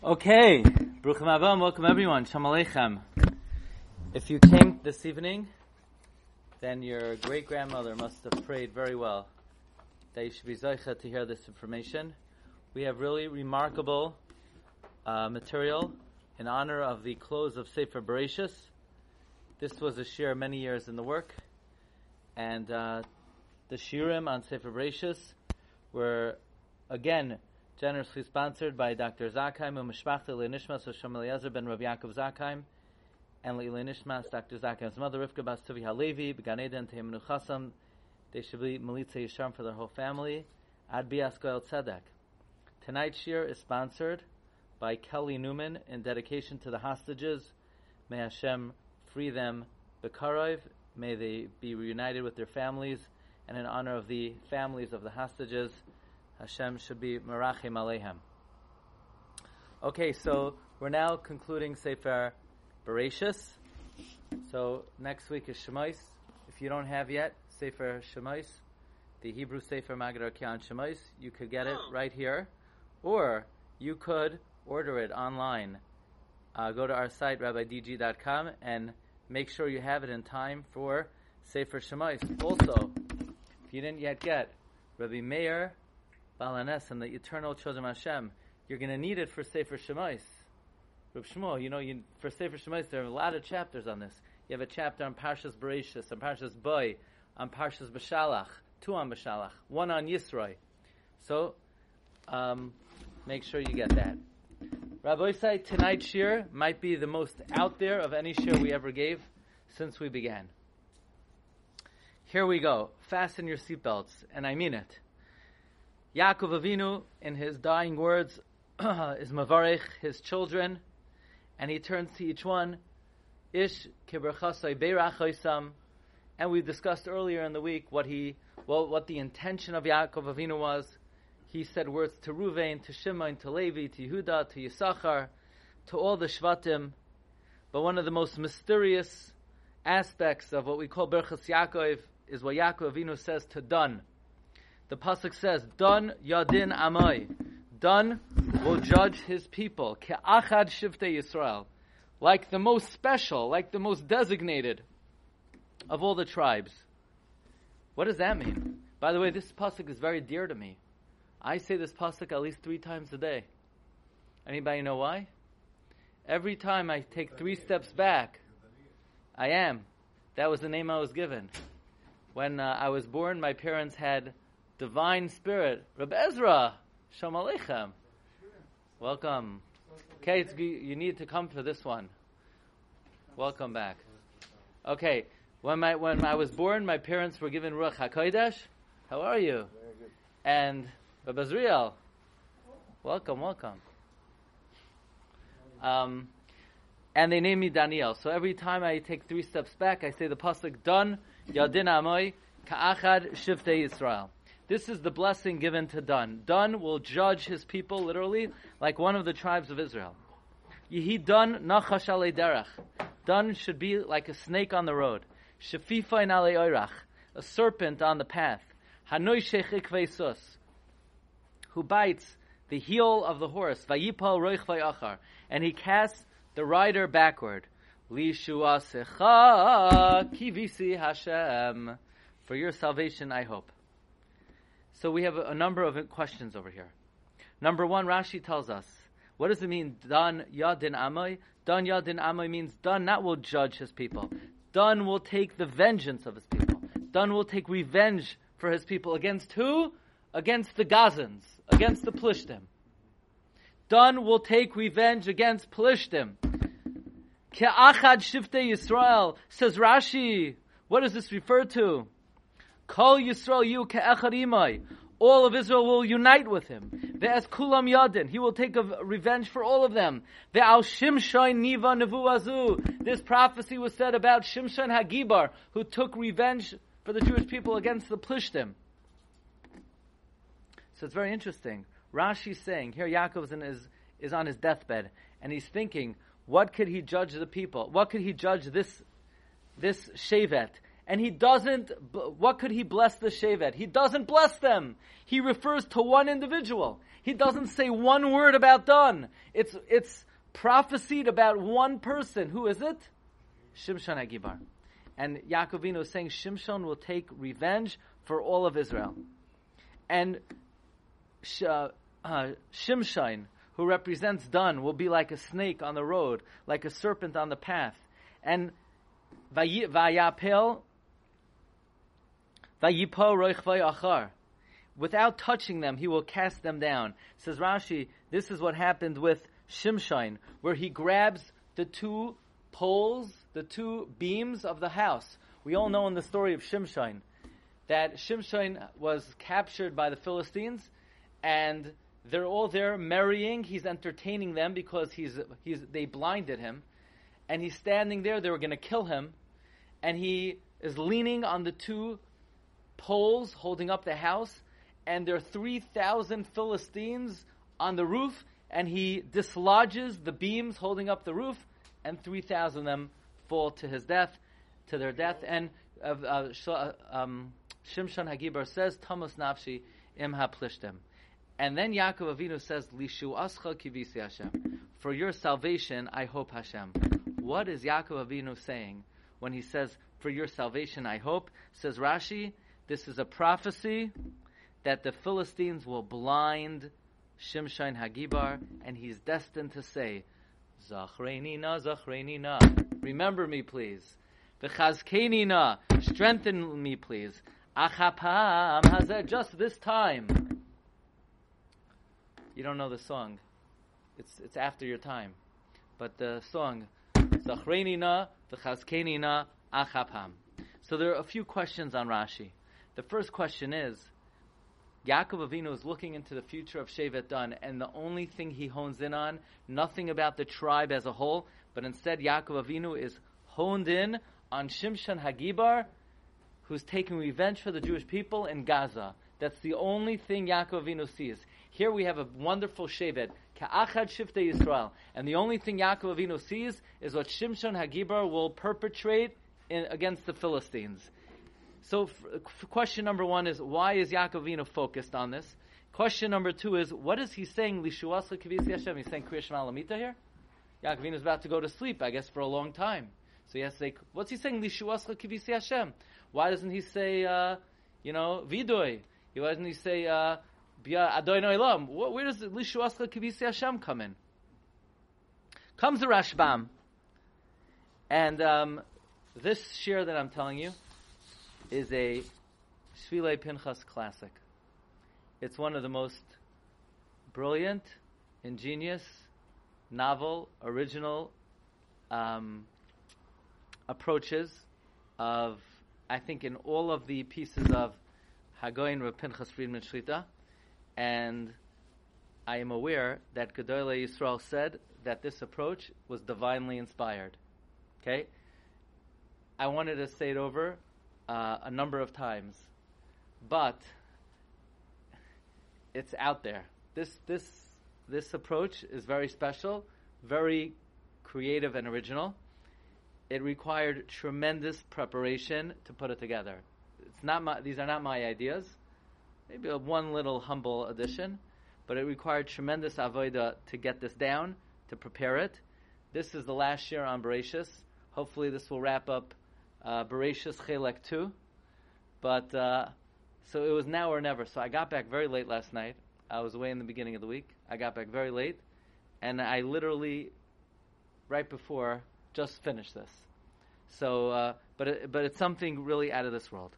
Okay, Bruchim Abam, welcome everyone. Shalom Aleichem. If you came this evening, then your great grandmother must have prayed very well that you should be Zaycha to hear this information. We have really remarkable uh, material in honor of the close of Sefer Bereshis. This was a shir many years in the work, and uh, the shirim on Sefer Bereshis were again generously sponsored by Dr. Zakheim and Mishpachta Hashem Eliezer ben Rav Yaakov Zakheim and Le'nishmas Dr. Zakheim's mother Rivka Bas Tuvi Halevi Began Eden Teimenu Chasam they should be Melitza Yisharm for their whole family Ad Biaskoel Tzedek Tonight's shir is sponsored by Kelly Newman in dedication to the hostages May Hashem free them Bekarov May they be reunited with their families and in honor of the families of the hostages Hashem should be Merachim Alehem. Okay, so we're now concluding Sefer Bereshis. So next week is Shemais. If you don't have yet Sefer Shemais, the Hebrew Sefer Magad Kian Shemais, you could get it right here, or you could order it online. Uh, go to our site rabbidg.com and make sure you have it in time for Sefer Shemais. Also, if you didn't yet get Rabbi Meir Baal Haness and the eternal children of Hashem, you're going to need it for Sefer Shemais. Reb Shmuel, you know, you, for Sefer Shemais, there are a lot of chapters on this. You have a chapter on Parshas Bereshis, on Parshas Boy, on Parshas Beshalach, two on Beshalach, one on Yisroi. So, um, make sure you get that. Rabbi say tonight's shir might be the most out there of any shir we ever gave since we began. Here we go. Fasten your seatbelts, and I mean it. Yaakov Avinu, in his dying words, is mavarich his children, and he turns to each one, Ish kiberchasai beirachoisam, and we discussed earlier in the week what he, well, what the intention of Yaakov Avinu was. He said words to Ruvain, to Shimon, to Levi, to Yehuda, to Yisachar, to all the Shvatim. But one of the most mysterious aspects of what we call Berchas Yaakov is what Yaakov Avinu says to Dan the pasuk says, "Dan yadin amai." Dan will judge his people. Ke'achad shivtei Yisrael, like the most special, like the most designated of all the tribes. What does that mean? By the way, this pasuk is very dear to me. I say this pasuk at least three times a day. Anybody know why? Every time I take three steps back, I am. That was the name I was given. When uh, I was born, my parents had divine spirit, Reb Ezra, Shalom Aleichem. Welcome. Okay, you need to come for this one. Welcome back. Okay, when my when I was born, my parents were given Ruach Hakodesh. How are you? And Reb Ezriel. Welcome, welcome. Um, and they named me Daniel. So every time I take three steps back, I say the pasuk "Done Yadin Amoy Ka'achad Shiftei Yisrael." This is the blessing given to Dan. Dan will judge his people literally like one of the tribes of Israel. Yehi Dan nachash derech. Dan should be like a snake on the road. Shafifa in oirach, a serpent on the path. Hanoi shechik sus, who bites the heel of the horse. Vayipal roich vayachar, and he casts the rider backward. Lishua secha kivisi Hashem. For your salvation, I hope. So we have a, a number of questions over here. Number one, Rashi tells us, what does it mean, Dan Yadin Amoy? Dan Yadin Amoy means Dan not will judge his people. Dan will take the vengeance of his people. Dan will take revenge for his people. Against who? Against the Gazans, against the Plishtim. Dan will take revenge against Plishtim. Ke'achad Shifte Yisrael, says Rashi. What does this refer to? Kol Yisrael yu ke'echad All of Israel will unite with him. Ve'es kulam yadin. He will take revenge for all of them. Ve'al Shimshon niva nevuazu. This prophecy was said about Shimshon Hagibar, who took revenge for the Jewish people against the Plishtim. So it's very interesting. Rashi's saying, here Yaakov is, is on his deathbed, and he's thinking, what could he judge the people? What could he judge this, this Shevet? And he doesn't, what could he bless the Shevet? He doesn't bless them. He refers to one individual. He doesn't say one word about Dan. It's, it's prophesied about one person. Who is it? Shimshon Agibar. And Yaakovino is saying Shimshon will take revenge for all of Israel. And uh, uh, Shimshon, who represents Dan, will be like a snake on the road, like a serpent on the path. And Vayapel. Without touching them, he will cast them down. Says Rashi, this is what happened with Shimshon, where he grabs the two poles, the two beams of the house. We all know in the story of Shimshon that Shimshon was captured by the Philistines and they're all there marrying. He's entertaining them because he's, he's, they blinded him. And he's standing there. They were going to kill him. And he is leaning on the two poles holding up the house. And there are 3,000 Philistines on the roof. And he dislodges the beams holding up the roof. And 3,000 of them fall to his death, to their death. And uh, uh, um, Shimshon Hagibar says, Tamos Nafshi im haplishtem. And then Yaakov Avinu says, Lishu ascha kivisi Hashem. For your salvation, I hope Hashem. What is Yaakov Avinu saying when he says, For your salvation, I hope? Says Rashi, this is a prophecy that the Philistines will blind Shimshon Hagibar, and he's destined to say, Zachreini na, Zachreini na. Remember me, please. V'chazkeni na. Strengthen me, please. Achapam hazeh. Just this time you don't know the song. It's it's after your time. But the song Zachreinina v'chazkenina achapam. So there are a few questions on Rashi. The first question is Yaakov Avinu is looking into the future of Shevet Dan, and the only thing he hones in on, nothing about the tribe as a whole, but instead Yaakov Avinu is honed in on Shimshon Hagibar, who's taking revenge for the Jewish people in Gaza. That's the only thing Yaakov Avinu sees. Here we have a wonderful Shevet, Ka'achad Shifte Yisrael. And the only thing Yaakov Avinu sees is what Shimshon Hagibar will perpetrate in, against the Philistines. So, f- question number one is why is Yaakov Avinu focused on this? Question number two is what is he saying? Hashem. He's saying Kriya here. Yaakov Avinu is about to go to sleep, I guess, for a long time. So he has to say, what's he saying? Lishuascha Kivisi Hashem. Why doesn't he say, uh, you know, Vidoy? Why doesn't he say, uh. Where does Lishu Ascha Kivisi Hashem come in? Comes the Rashbam, and um, this shir that I'm telling you is a Shvilei Pinchas classic. It's one of the most brilliant, ingenious, novel, original um, approaches of, I think, in all of the pieces of Hagoin Rav Pinchas Friedman Shlita and I am aware that Gedolei Yisrael said that this approach was divinely inspired. Okay? I wanted to say it over uh, a number of times, but it's out there. This, this, this approach is very special, very creative and original. It required tremendous preparation to put it together. It's not my, these are not my ideas maybe a one little humble addition, but it required tremendous avodah to get this down, to prepare it. This is the last year on Bereshis. Hopefully, this will wrap up uh, Bereshis Chelek 2. But, uh, so it was now or never. So I got back very late last night. I was away in the beginning of the week. I got back very late. And I literally, right before, just finished this. So, uh, but, it, but it's something really out of this world.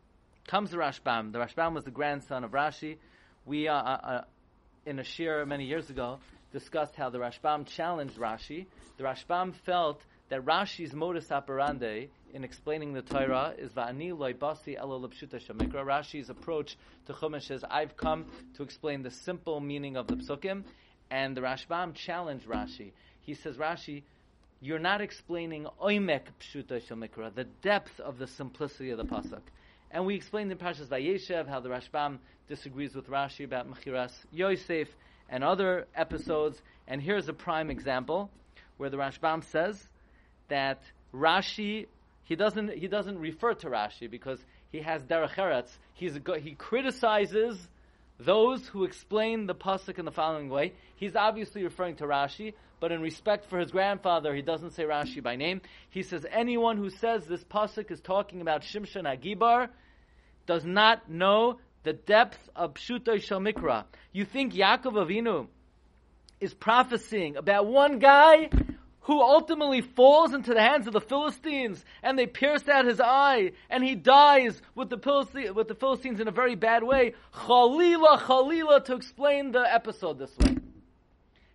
Comes the Rashbam. The Rashbam was the grandson of Rashi. We, uh, uh, uh, in a shir many years ago, discussed how the Rashbam challenged Rashi. The Rashbam felt that Rashi's modus operandi in explaining the Torah is va'ani loibasi elo shamikra. Rashi's approach to Chumash is, I've come to explain the simple meaning of the psukim, and the Rashbam challenged Rashi. He says, Rashi, you're not explaining oimek pshuta shamikra, the depth of the simplicity of the pasuk. And we explained in Parshas Vayeshev how the Rashbam disagrees with Rashi about Mechiras Yosef and other episodes. And here's a prime example where the Rashbam says that Rashi he doesn't he doesn't refer to Rashi because he has derech eretz. He's he criticizes those who explain the pasuk in the following way. He's obviously referring to Rashi, but in respect for his grandfather, he doesn't say Rashi by name. He says anyone who says this pasuk is talking about Shimshon Agibar does not know the depth of Pshutay Shal Mikra. You think Yaakov Avinu is prophesying about one guy who ultimately falls into the hands of the Philistines and they pierce out his eye and he dies with the, with the Philistines in a very bad way. Chalila, Chalila to explain the episode this way.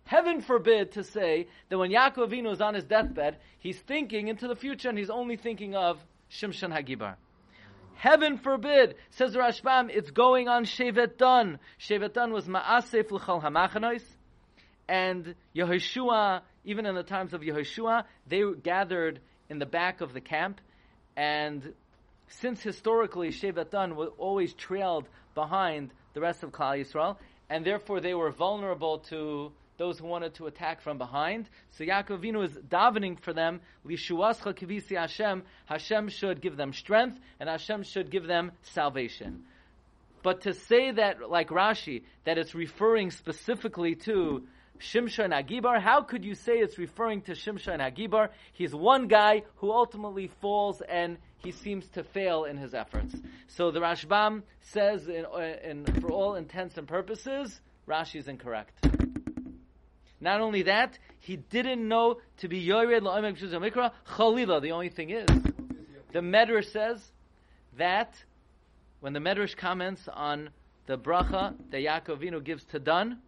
Heaven forbid to say that when Yaakov Avinu is on his deathbed, he's thinking into the future and he's only thinking of Shimshon Hagibar. Heaven forbid, says Rashbam, it's going on Shevet Dan. Shevet Dan was Ma'asef L'chal HaMachanois, and Yehoshua, even in the times of Yehoshua, they gathered in the back of the camp, and since historically Shevet Dan was always trailed behind the rest of Klal Yisrael, and therefore they were vulnerable to those who wanted to attack from behind. So Yaakov Avinu is davening for them. Lishuascha kivisi Hashem. Hashem should give them strength, and Hashem should give them salvation. But to say that, like Rashi, that it's referring specifically to Shimshon Agibar, how could you say it's referring to Shimshon Agibar? He's one guy who ultimately falls and he seems to fail in his efforts. So the Rashbam says, in, uh, in, for all intents and purposes, Rashi is incorrect. Not only that, he didn't know to be Yored La'omek Mikra Chalila. The only thing is, the Medrash says that when the Medrash comments on the bracha that Yaakov Avinu gives to Dan,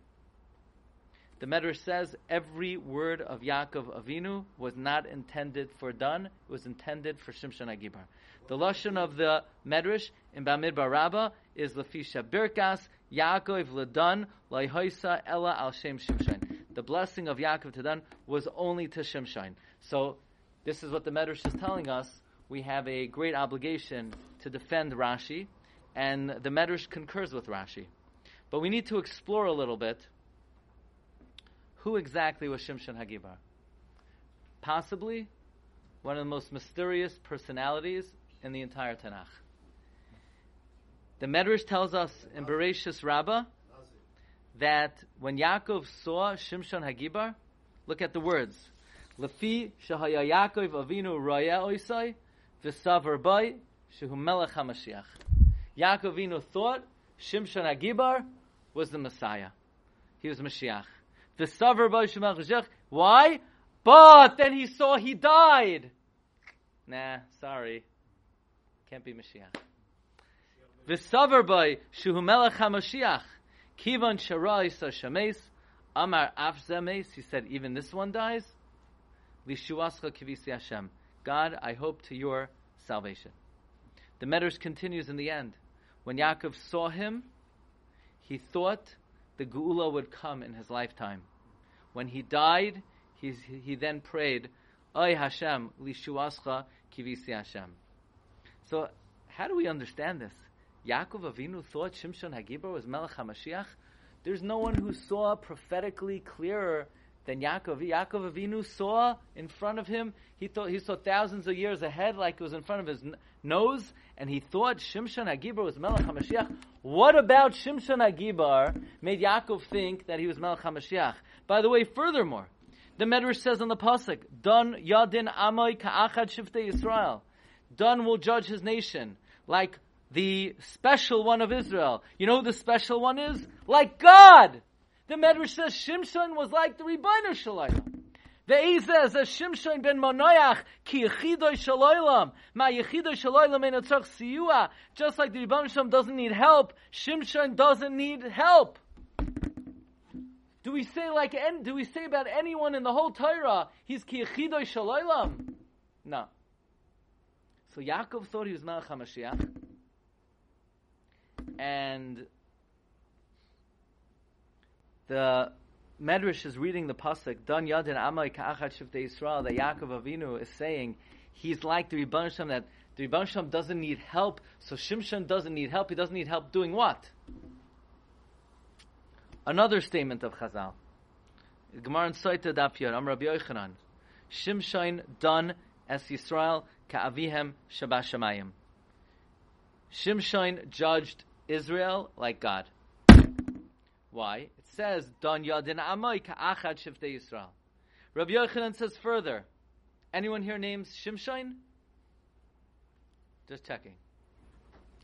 the Medrash says every word of Yaakov Avinu was not intended for Dan; it was intended for Shimshon Agibar. The lashon of the Medrash in Bamidbar Rabbah is Lafisha Birkas Yaakov Ladan Laihoisa Ella Al Shem Shimshon the blessing of Yaakov to Dan was only to Shimshon. So this is what the Medrash is telling us. We have a great obligation to defend Rashi, and the Medrash concurs with Rashi. But we need to explore a little bit who exactly was Shimshon Hagibar. Possibly one of the most mysterious personalities in the entire Tanakh. The Medrash tells us in Bereshis Rabbah that when Yaakov saw Shimshon Hagibar, look at the words. Lefi shahaya Yaakov avinu raya oisai v'savar bay shehu melech hamashiach. Yaakov avinu thought Shimshon Hagibar was the Messiah. He was Mashiach. V'savar bay shehu melech Why? But then he saw he died. Nah, sorry. Can't be Mashiach. V'savar bay shehu melech hamashiach. Kivan Sharais Shames, Amar Afzames. he said, even this one dies. Lishuascha Kivisi Hashem. God, I hope to your salvation. The Medrash continues in the end. When Yaakov saw him, he thought the Geula would come in his lifetime. When he died, he, he then prayed, Oy Hashem, Lishuascha Kivisi Hashem. So, how do we understand this? Yaakov Avinu thought Shimshon Hagibar was Melech HaMashiach. There's no one who saw prophetically clearer than Yaakov. Yaakov Avinu saw in front of him. He thought he saw thousands of years ahead, like it was in front of his n- nose, and he thought Shimshon Hagibar was Melech HaMashiach. What about Shimshon Hagibar made Yaakov think that he was Melech HaMashiach? By the way, furthermore, the Medrash says on the pasuk, "Don Yadin Amoy Ka'achad Shiftei Yisrael." Don will judge his nation like the special one of Israel. You know who the special one is? Like God! The Medrash says Shimshon was like the Ribono Shel Olam. The Eza says Shimshon ben Monoyach ki yechidoy shaloylam ma yechidoy shaloylam en atzach siyua. Just like the Ribono Shel Olam doesn't need help, Shimshon doesn't need help. Do we say like do we say about anyone in the whole Torah he's ki yechidoy shaloylam? No. So Yaakov thought he was Melech HaMashiach and the Medrash is reading the pasuk Dan Yadin Amay Ka'achat Shivtei Yisrael that Yaakov Avinu is saying he's like the Rebbeinu Shem that the Rebbeinu Shem doesn't need help, so Shimshon doesn't need help. He doesn't need help doing what? Another statement of Chazal. Gemara Soita Daf Am Rabbi Yochanan. Shimshon done as Yisrael ka'avihem shabashamayim. Shimshon judged Israel like God. Why? Says, Don Yadin Amoy Ka'achad Shiftei Yisrael. Rabbi Yochanan says further, anyone here names Shimshon? Just checking.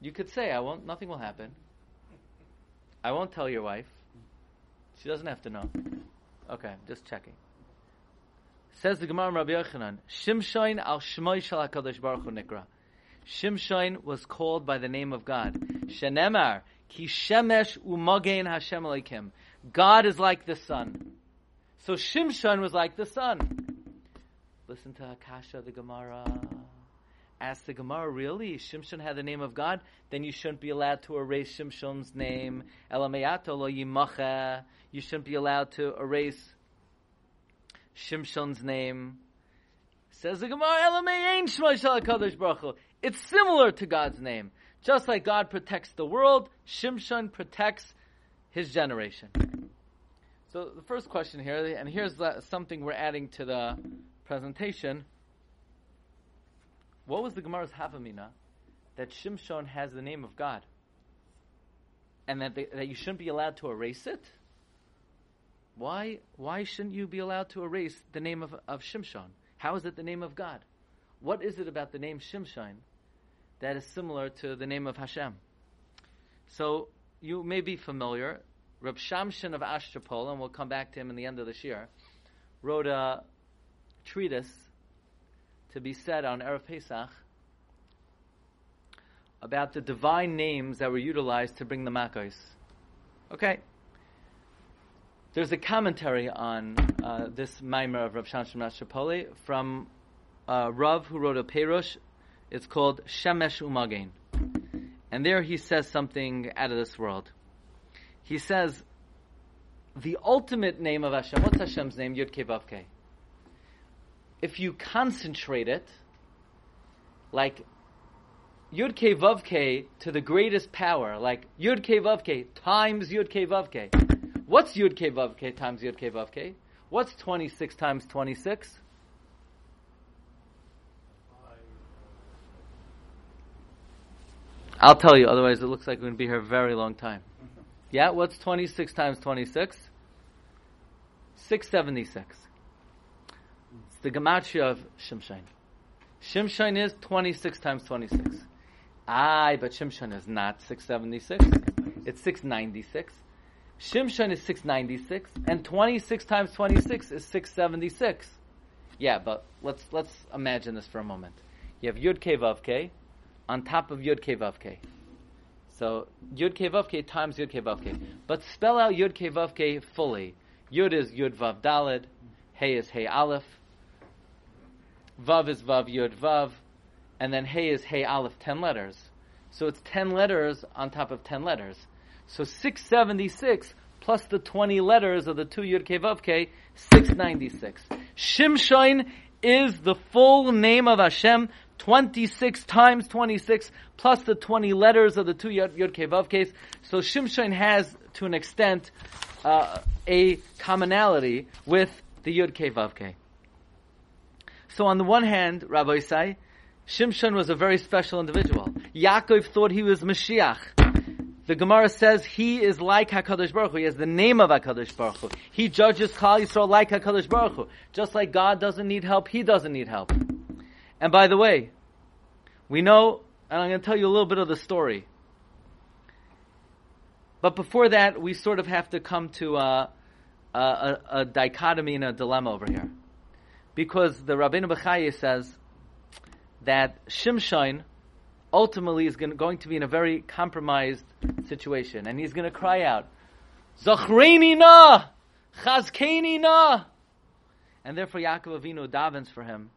You could say, I won't, nothing will happen. I won't tell your wife. She doesn't have to know. Okay, just checking. Says the Gemara Rabbi Yochanan, Shimshon al Shmoy Shal HaKadosh Baruch Hu Nikra. Shimshon was called by the name of God. Shenemar, Ki Shemesh Umagein Hashem Elokim. God is like the sun. So Shimshon was like the sun. Listen to Akasha, the Gemara. Ask the Gemara, really? Shimshon had the name of God? Then you shouldn't be allowed to erase Shimshon's name. Elameyato lo yimacha. You shouldn't be allowed to erase Shimshon's name. Says the Gemara, It's similar to God's name. Just like God protects the world, Shimshon protects his generation. So the first question here, and here's something we're adding to the presentation. What was the Gemara's Havamina that Shimshon has the name of God? And that, they, that you shouldn't be allowed to erase it? Why, why shouldn't you be allowed to erase the name of, of Shimshon? How is it the name of God? What is it about the name Shimshon that is similar to the name of Hashem? So you may be familiar. Reb Shamshin of Ostropol, and we'll come back to him in the end of the year, wrote a treatise to be said on Erev Pesach about the divine names that were utilized to bring the Makos. Okay. There's a commentary on uh, this Maimer of Rav Shamshon Mashapoli from uh, Rav who wrote a Perush. It's called Shemesh Umagen. And there he says something out of this world. He says, the ultimate name of Hashem, what's Hashem's name? Yud Kevavke if you concentrate it, like Yud Ke Vav Ke to the greatest power, like Yud Ke Vav Ke times Yud Ke Vav Ke. What's Yud Ke Vav Ke times Yud Ke Vav Ke? What's 26 times 26? I'll tell you, otherwise it looks like we're going to be here a very long time. Yeah, what's 26 times 26? 676 It's the gematria of Shimshon. Shimshon is 26 times 26. Aye, but Shimshon is not 676. It's 696. Shimshon is 696, and 26 times 26 is 676. Yeah, but let's let's imagine this for a moment. You have Yud K Vav K on top of Yud K Vav K. So Yud K Vav K times Yud K Vav K. But spell out Yud K Vav K fully. Yud is Yud Vav Dalid. Hey is Hey Aleph. Vav is Vav Yud Vav, and then Hey is Hey Aleph, 10 letters. So it's 10 letters on top of 10 letters. So 676 plus the 20 letters of the 2 Yud Ke Vav Ke, 696. Shimshon is the full name of Hashem, 26 times 26 plus the 20 letters of the 2 Yud, Yud Ke Vav Kes. So Shimshon has, to an extent, uh, a commonality with the Yud Ke Vav Ke. So on the one hand, Rabbi Isai, Shimshon was a very special individual. Yaakov thought he was Mashiach. The Gemara says he is like Hakadosh Baruch Hu. He has the name of Hakadosh Baruch Hu. He judges Klal Yisrael like Hakadosh Baruch Hu. Just like God doesn't need help, he doesn't need help. And by the way, we know, and I'm going to tell you a little bit of the story. But before that, we sort of have to come to a, a, a, a dichotomy and a dilemma over here. Because the Rabbeinu Bechaya says that Shimshon ultimately is going to be in a very compromised situation, and he's going to cry out, "Zachreini na, Chazkeini na," and therefore Yaakov Avinu davens for him,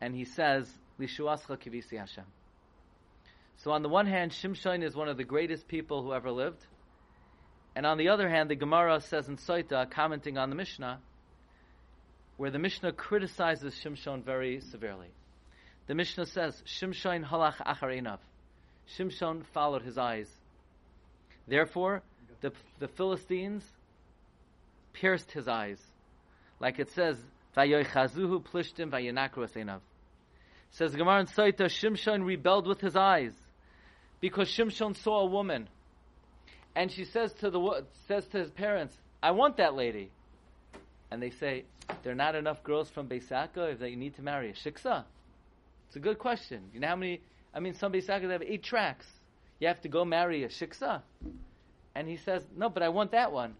and he says, "Lishuascha kivisi Hashem." So on the one hand, Shimshon is one of the greatest people who ever lived, and on the other hand, the Gemara says in Soita, commenting on the Mishnah where the Mishnah criticizes Shimshon very severely. The Mishnah says, Shimshon halach achareinav. Shimshon followed his eyes. Therefore, the, the Philistines pierced his eyes. Like it says, Vayoichazuhu plishtim vayanakru asenav. Says Gemara in Saita, Shimshon rebelled with his eyes because Shimshon saw a woman, and she says to the says to his parents, "I want that lady," and they say, "There are not enough girls from Beisaka if they need to marry a shiksa." It's a good question. You know how many? I mean, some Beisaka have eight tracks. You have to go marry a shiksa, and he says, "No, but I want that one."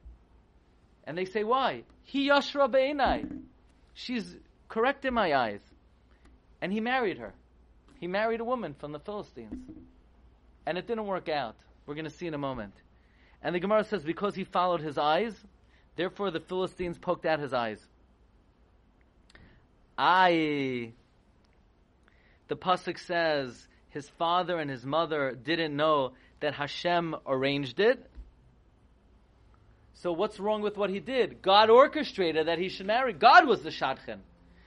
And they say, "Why?" He yashra be'enai. She's correct in my eyes. And he married her. He married a woman from the Philistines. And it didn't work out. We're going to see in a moment. And the Gemara says because he followed his eyes, therefore the Philistines poked out his eyes. I. The pasuk says his father and his mother didn't know that Hashem arranged it. So what's wrong with what he did? God orchestrated that he should marry. God was the shadchan.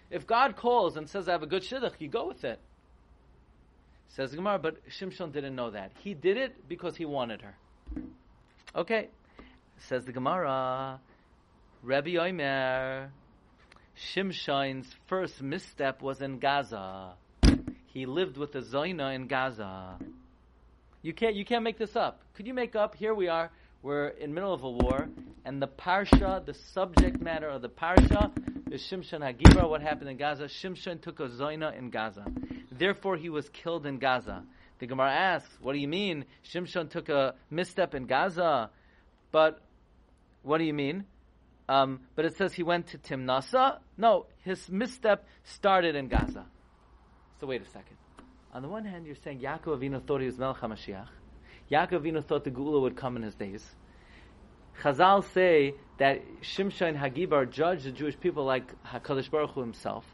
If God calls and says, I have a good shidduch, you go with it. Says Gemara, but Shimshon didn't know that. He did it because he wanted her. Okay. Says the Gemara, Rabbi Omer, Shimshon's first misstep was in Gaza. He lived with a Zoina in Gaza. You can't, you can't make this up. Could you make up? Here we are. We're in middle of a war, and the parsha, the subject matter of the parsha, is Shimshon Hagibar. What happened in Gaza? Shimshon took a zoina in Gaza. Therefore, he was killed in Gaza. The Gemara asks, "What do you mean? Shimshon took a misstep in Gaza, but what do you mean?" Um, but it says he went to Timnasa. No, his misstep started in Gaza. So wait a second. On the one hand, you're saying Yaakov Avinu thought he was Melech HaMashiach. Yaakov Avinu thought the Geula would come in his days. Chazal say that Shimshon Hagibar judged the Jewish people like Hakadosh Baruch Hu himself.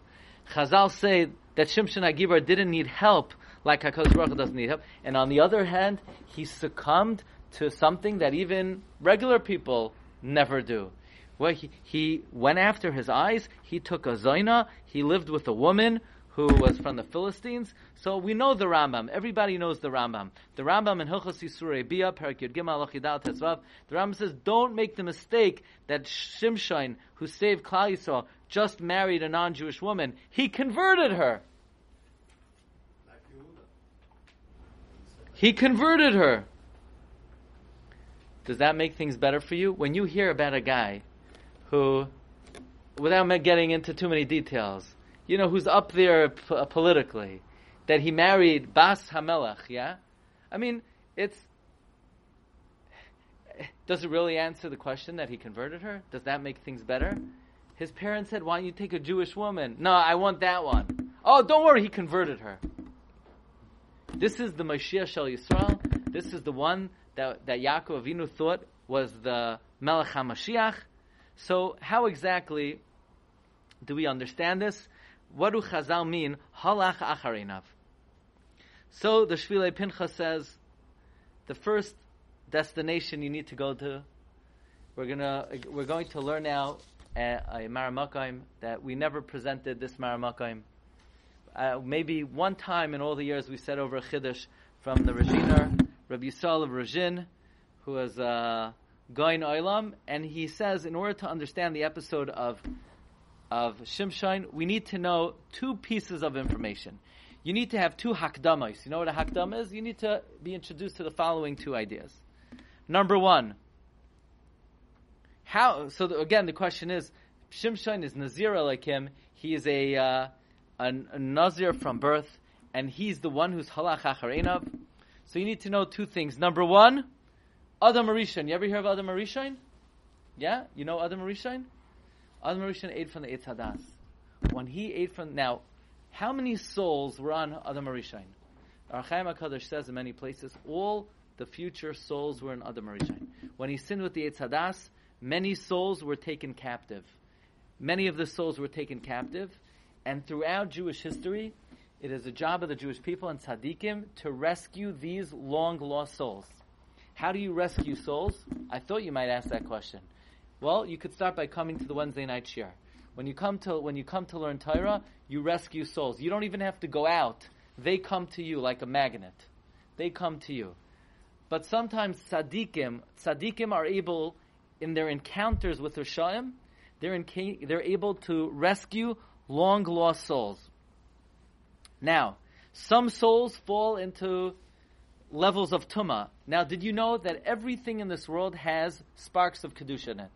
Chazal say that Shimshon Hagibar didn't need help like Hakadosh Baruch Hu doesn't need help, and on the other hand, he succumbed to something that even regular people never do. Well, he, he went after his eyes. He took a zaina. He lived with a woman who was from the Philistines. So we know the Rambam. Everybody knows the Rambam. The Rambam in Hilchos Yisurei Bia, Perak Yud Gimel Achidal Tetzvav, the Rambam says, don't make the mistake that Shimshon, who saved Klal Yisrael, just married a non-Jewish woman. He converted her. He converted her. Does that make things better for you? When you hear about a guy who, without getting into too many details, you know, who's up there p- uh, politically, that he married Bas Hamelach, yeah? I mean, it's. Does it really answer the question that he converted her? Does that make things better? His parents said, Why don't you take a Jewish woman? No, I want that one. Oh, don't worry, he converted her. This is the Mashiach Shel Yisrael. This is the one that, that Yaakov Avinu thought was the Melech HaMashiach. So, how exactly do we understand this? What do Chazal mean? Halach acharinav. So the Shvilei Pinchas says, the first destination you need to go to, we're gonna we're going to learn now a, a Maramakim that we never presented this Maramakim. Uh, maybe one time in all the years we said over a Chiddush from the Rizhiner, Rabbi Yisrael of Ruzhin, who was uh, Goin Oilam, and he says in order to understand the episode of of Shimshon, we need to know two pieces of information. You need to have two hakdamas. You know what a hakdama is? You need to be introduced to the following two ideas. Number one, how? So the, again, the question is, Shimshon is Nazira like him. He is a, uh, a, a Nazir from birth, and he's the one who's halach acharenav. So you need to know two things. Number one, Adam Arishan. You ever hear of Adam Arishan? Yeah, you know Adam Arishan? Adam Rishon ate from the Eitz Hadas. When he ate from now, how many souls were on Adam Rishon? Ohr HaChaim Hakadosh says in many places, all the future souls were in Adam Rishon. When he sinned with the Eitz Hadas, many souls were taken captive. Many of the souls were taken captive, and throughout Jewish history, it is a job of the Jewish people and tzaddikim to rescue these long lost souls. How do you rescue souls? I thought you might ask that question. Well, you could start by coming to the Wednesday night shiur. When you come to when you come to learn Torah, you rescue souls. You don't even have to go out; they come to you like a magnet. They come to you. But sometimes tzaddikim, tzaddikim are able, in their encounters with Rishaim, they're, in, they're able to rescue long lost souls. Now, some souls fall into levels of tuma. Now, did you know that everything in this world has sparks of kedusha in it?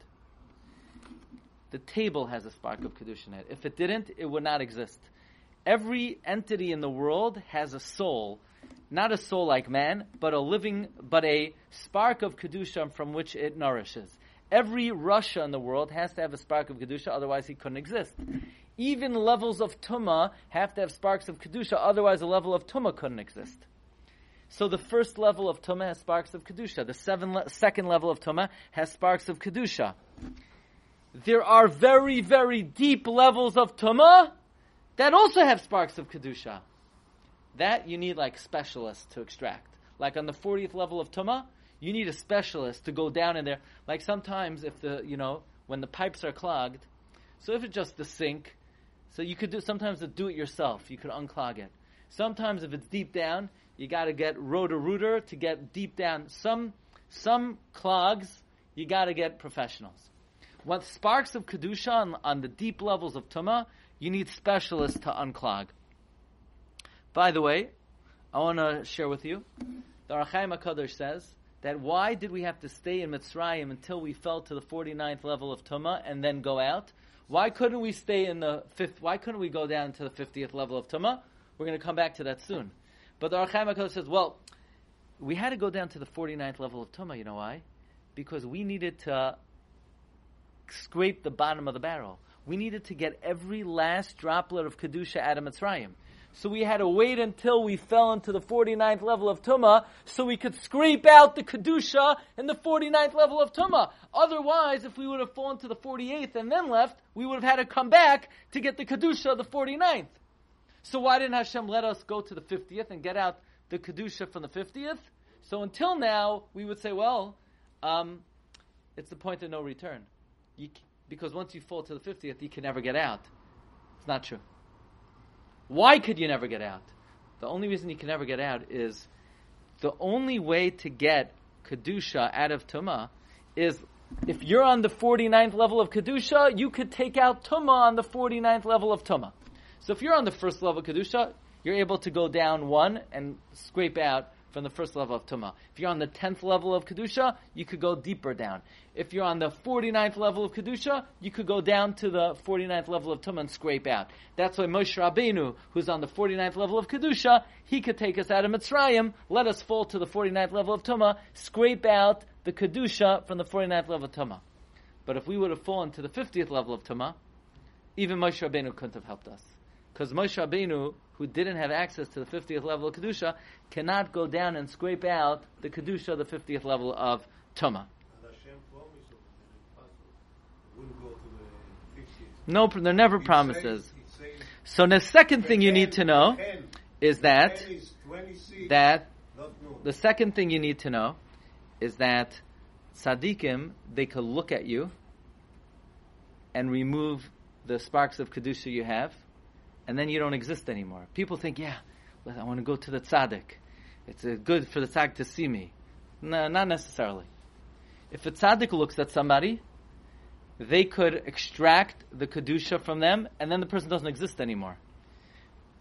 The table has a spark of kedusha in it. If it didn't, it would not exist. Every entity in the world has a soul, not a soul like man, but a living, but a spark of kedusha from which it nourishes. Every rasha in the world has to have a spark of kedusha, otherwise he couldn't exist. Even levels of tuma have to have sparks of kedusha, otherwise a level of tuma couldn't exist. So the first level of tuma has sparks of kedusha. The seven le- second level of tuma has sparks of kedusha. There are very, very deep levels of tuma that also have sparks of kedusha. That you need like specialists to extract. Like on the 40th level of tuma, you need a specialist to go down in there. Like sometimes if the, you know, when the pipes are clogged, so if it's just the sink, so you could do, sometimes to do it yourself, you could unclog it. Sometimes if it's deep down, you gotta get roto-rooter to get deep down. Some, some clogs, you gotta get professionals. When sparks of Kedusha on, on the deep levels of Tuma, you need specialists to unclog. By the way, I want to share with you, the Ohr HaChaim HaKadosh says, that why did we have to stay in Mitzrayim until we fell to the 49th level of Tumah and then go out? Why couldn't we stay in the fifth? Why couldn't we go down to the 50th level of Tumah? We're going to come back to that soon. But the Ohr HaChaim HaKadosh says, well, we had to go down to the 49th level of Tumah. You know why? Because we needed to scrape the bottom of the barrel. We needed to get every last droplet of Kedusha out of Mitzrayim. So we had to wait until we fell into the 49th level of Tumah so we could scrape out the Kedusha in the 49th level of Tumah. Otherwise, if we would have fallen to the 48th and then left, we would have had to come back to get the Kedusha of the 49th. So why didn't Hashem let us go to the 50th and get out the Kedusha from the 50th? So until now, we would say, well, um, it's the point of no return. You, because once you fall to the 50th, you can never get out. It's not true. Why could you never get out? The only reason you can never get out is the only way to get Kedusha out of Tumah is if you're on the 49th level of Kedusha, you could take out Tumah on the 49th level of Tumah. So if you're on the first level of Kedusha, you're able to go down one and scrape out from the first level of Tumah. If you're on the 10th level of Kedusha, you could go deeper down. If you're on the 49th level of Kedusha, you could go down to the 49th level of Tumah and scrape out. That's why Moshe Rabbeinu, who's on the 49th level of Kedusha, he could take us out of Mitzrayim, let us fall to the 49th level of Tumah, scrape out the Kedusha from the 49th level of Tumah. But if we would have fallen to the 50th level of Tumah, even Moshe Rabbeinu couldn't have helped us. Because Moshe Rabbeinu, who didn't have access to the 50th level of Kedusha, cannot go down and scrape out the Kedusha, the 50th level of Tumah. No, there never promises. So the second thing you need to know is that that the second thing you need to know is that tzaddikim they could look at you and remove the sparks of kedusha you have, and then you don't exist anymore. People think, yeah, I want to go to the tzaddik. It's uh, good for the tzaddik to see me. No, not necessarily. If a tzaddik looks at somebody, they could extract the kedusha from them, and then the person doesn't exist anymore.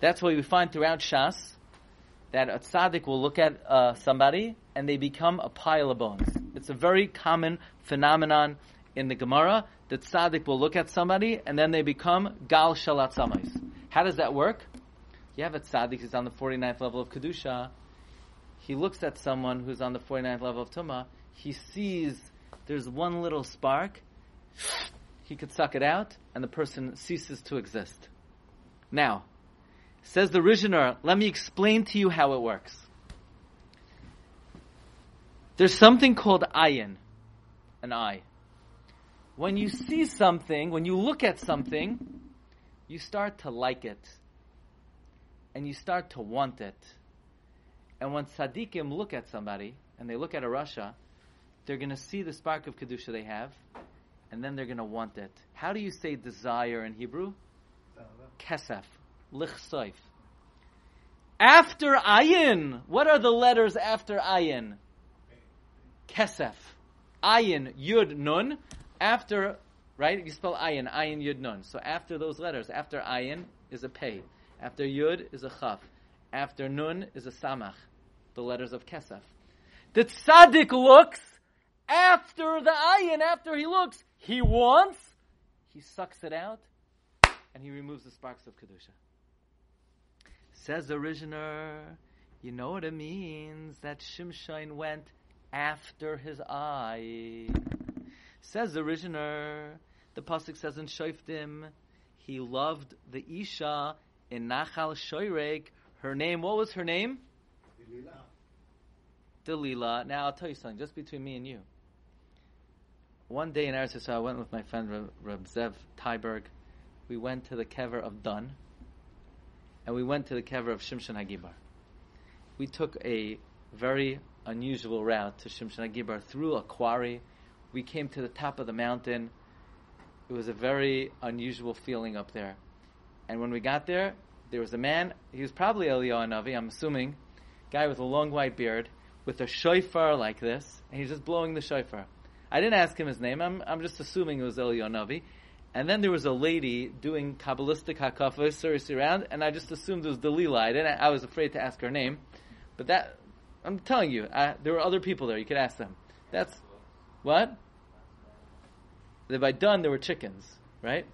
That's why we find throughout Shas that a tzaddik will look at uh, somebody and they become a pile of bones. It's a very common phenomenon in the Gemara that tzaddik will look at somebody and then they become gal shalat samais. How does that work? You have a tzaddik who's on the 49th level of kedusha. He looks at someone who's on the 49th level of tumah. He sees there's one little spark he could suck it out, and the person ceases to exist. Now, says the Rizhiner, let me explain to you how it works. There's something called ayin, an eye. When you see something, when you look at something, you start to like it. And you start to want it. And when tzaddikim look at somebody, and they look at a rasha, they're going to see the spark of Kedusha they have, and then they're going to want it. How do you say desire in Hebrew? Kesef. Lichsoif. After ayin, what are the letters after ayin? Kesef. Ayin, yud, nun. After, right, you spell ayin, ayin, yud, nun. So after those letters, after ayin is a pay. After Yud is a Chaf. After Nun is a Samach, the letters of Kesef. The tzaddik looks after the ayin, after he looks, he wants, he sucks it out, and he removes the sparks of Kedusha. Says the originator, you know what it means that Shimshon went after his eye. Says the originator, the pasuk says in Shoftim, he loved the Isha in Nachal Shoyreg. Her name, what was her name? Delila. Delila. Now I'll tell you something, just between me and you. One day in Eretz Yisrael, I went with my friend Reb Zev Tyberg. We went to the kever of Dun, and we went to the kever of Shimshon Hagibar. We took a very unusual route to Shimshon Hagibar through a quarry. We came to the top of the mountain. It was a very unusual feeling up there. And when we got there, there was a man, he was probably Eliyahu Navi, I'm assuming, guy with a long white beard, with a shofar like this, and he's just blowing the shofar. I didn't ask him his name, I'm, I'm just assuming it was Eliyahu Navi. And then there was a lady doing Kabbalistic hakafas seriously around, and I just assumed it was Delilah. I didn't. I was afraid to ask her name, but that I'm telling you, I, there were other people there. You could ask them. That's what. By done, there were chickens, right?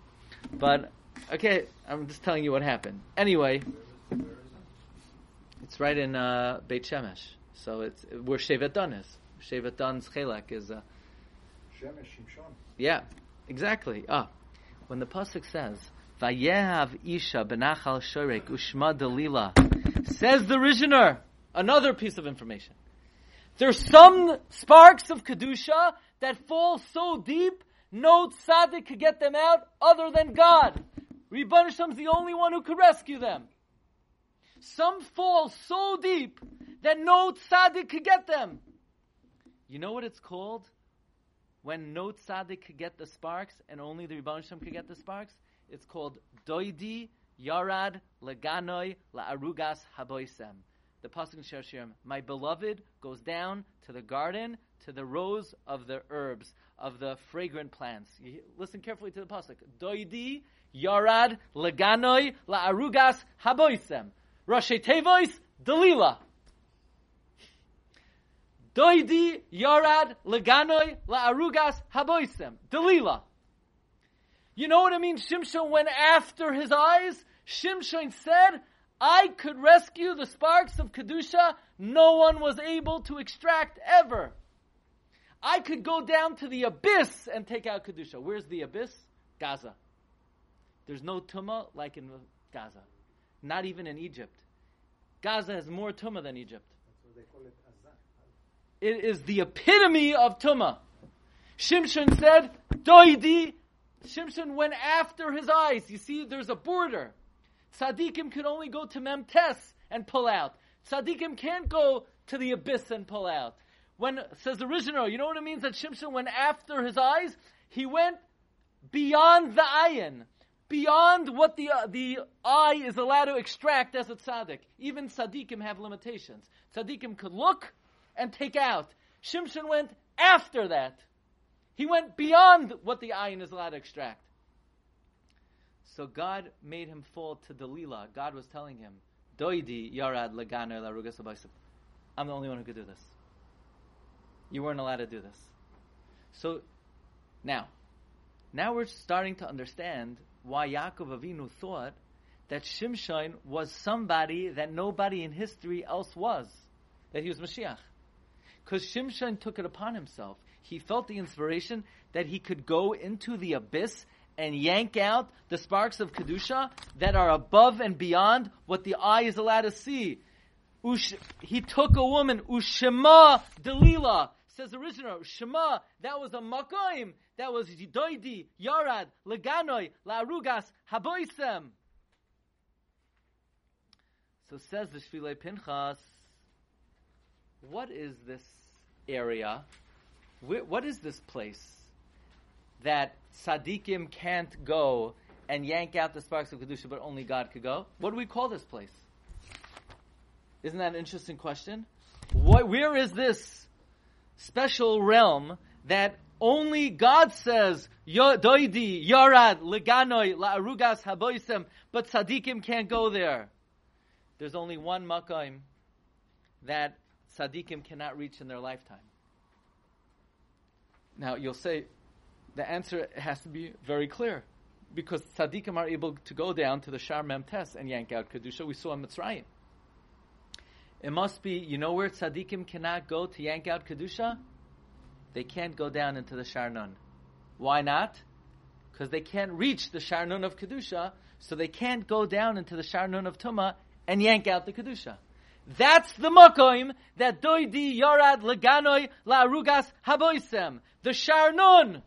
But okay, I'm just telling you what happened. Anyway, it's right in uh, Beit Shemesh, so it's where Shevet Dan is. Shevet Dan's chelak is. Uh, Shemesh Shimshon. yeah, exactly. Ah, when the pasuk says, "Vayehav Isha benachal shorek ushma delila," says the Rizhiner, another piece of information. There's some sparks of kedusha that fall so deep, no tzaddik could get them out other than God. Rebbe Shem's the only one who could rescue them. Some fall so deep that no tzaddik could get them. You know what it's called? When no tzaddik could get the sparks and only the Rebbe could get the sparks? It's called doidi yarad leganoi la'arugas haboisem. The pasuk in Shir my beloved goes down to the garden, to the rows of the herbs, of the fragrant plants. You listen carefully to the pasuk. Doidi yarad leganoi la'arugas haboisem. Rashi Tevois, Delila. Doidi Yarad Leganoi La'arugas Haboisem. Delila. You know what it means? Shimshon went after his eyes. Shimshon said, I could rescue the sparks of Kedusha no one was able to extract ever. I could go down to the abyss and take out Kedusha. Where's the abyss? Gaza. There's no Tumah like in Gaza. Not even in Egypt. Gaza has more Tumah than Egypt. It It is the epitome of Tumah. Shimshon said, Doidi. Shimshon went after his eyes. You see, there's a border. Tzaddikim could only go to Memtes and pull out. Tzaddikim can't go to the abyss and pull out. When, says the original, you know what it means that Shimshon went after his eyes? He went beyond the ayin, beyond what the, uh, the eye is allowed to extract as a tzaddik. Even tzaddikim have limitations. Tzaddikim could look and take out. Shimshon went after that. He went beyond what the ayin is allowed to extract. So God made him fall to Delilah. God was telling him, Doidi yarad I'm the only one who could do this. You weren't allowed to do this. So now, now we're starting to understand why Yaakov Avinu thought that Shimshon was somebody that nobody in history else was, that he was Mashiach. Because Shimshon took it upon himself. He felt the inspiration that he could go into the abyss and yank out the sparks of Kedusha that are above and beyond what the eye is allowed to see. Ush, he took a woman, Ushema Delila, says the original, Shema, that was a Makoim, that was Doidi, Yarad, Leganoi, La'arugas, Haboisem. So says the Shvilei Pinchas, what is this area? What is this place that tzaddikim can't go and yank out the sparks of kedusha, but only God could go? What do we call this place? Isn't that an interesting question? What, where is this special realm that Only God says, "Yo- Doidi, Yarad, Leganoi, La'arugas Haboisem, but Tzadikim can't go there. There's only one Makaim that Tzadikim cannot reach in their lifetime. Now, you'll say, the answer has to be very clear. Because Tzadikim are able to go down to the Shar Mem Tes and yank out Kedusha. We saw in Mitzrayim. It must be, you know where tzaddikim cannot go to yank out kedusha? They can't go down into the sharnun. Why not? Because they can't reach the sharnun of kedusha, so they can't go down into the sharnun of tuma and yank out the kedusha. That's the makoim that doidi yarad leganoi la'arugas haboisem. The sharnun.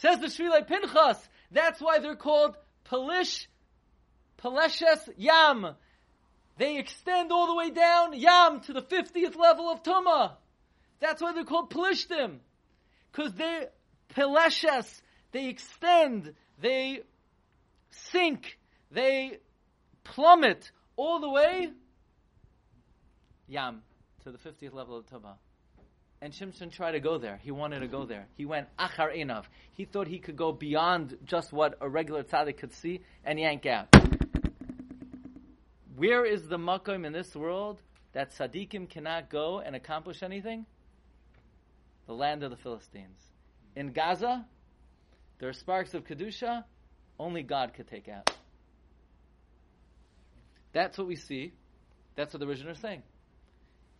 Says the Shvilei Pinchas. That's why they're called Pelish, Peleshes Yam. They extend all the way down Yam to the 50th level of Tumah. That's why they're called Pelishtim. Because they, Peleshes, they extend, they sink, they plummet all the way Yam to the 50th level of Tumah. And Shimshon tried to go there. He wanted to go there. He went achar enav. He thought he could go beyond just what a regular tzaddik could see and yank out. Where is the makom in this world that tzaddikim cannot go and accomplish anything? The land of the Philistines. In Gaza, there are sparks of kedusha. Only God could take out. That's what we see. That's what the original is saying.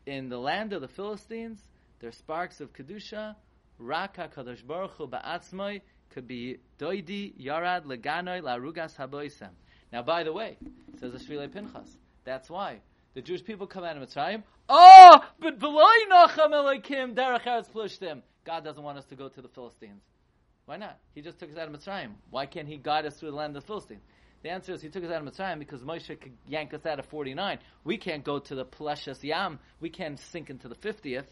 In the land of the Philistines, there are sparks of kedusha. Raka kadosh baruch hu ba'atzmai could be doidi yarad leganoi larugas haboisem. Now, by the way, says the Shvilei Pinchas, that's why the Jewish people come out of Mitzrayim. Oh, but beloy nacham elikim derech eretz plishtim. God doesn't want us to go to the Philistines. Why not? He just took us out of Mitzrayim. Why can't He guide us through the land of the Philistines? The answer is He took us out of Mitzrayim because Moshe could yank us out of 49. We can't go to the Pleshes Yam. We can't sink into the 50th.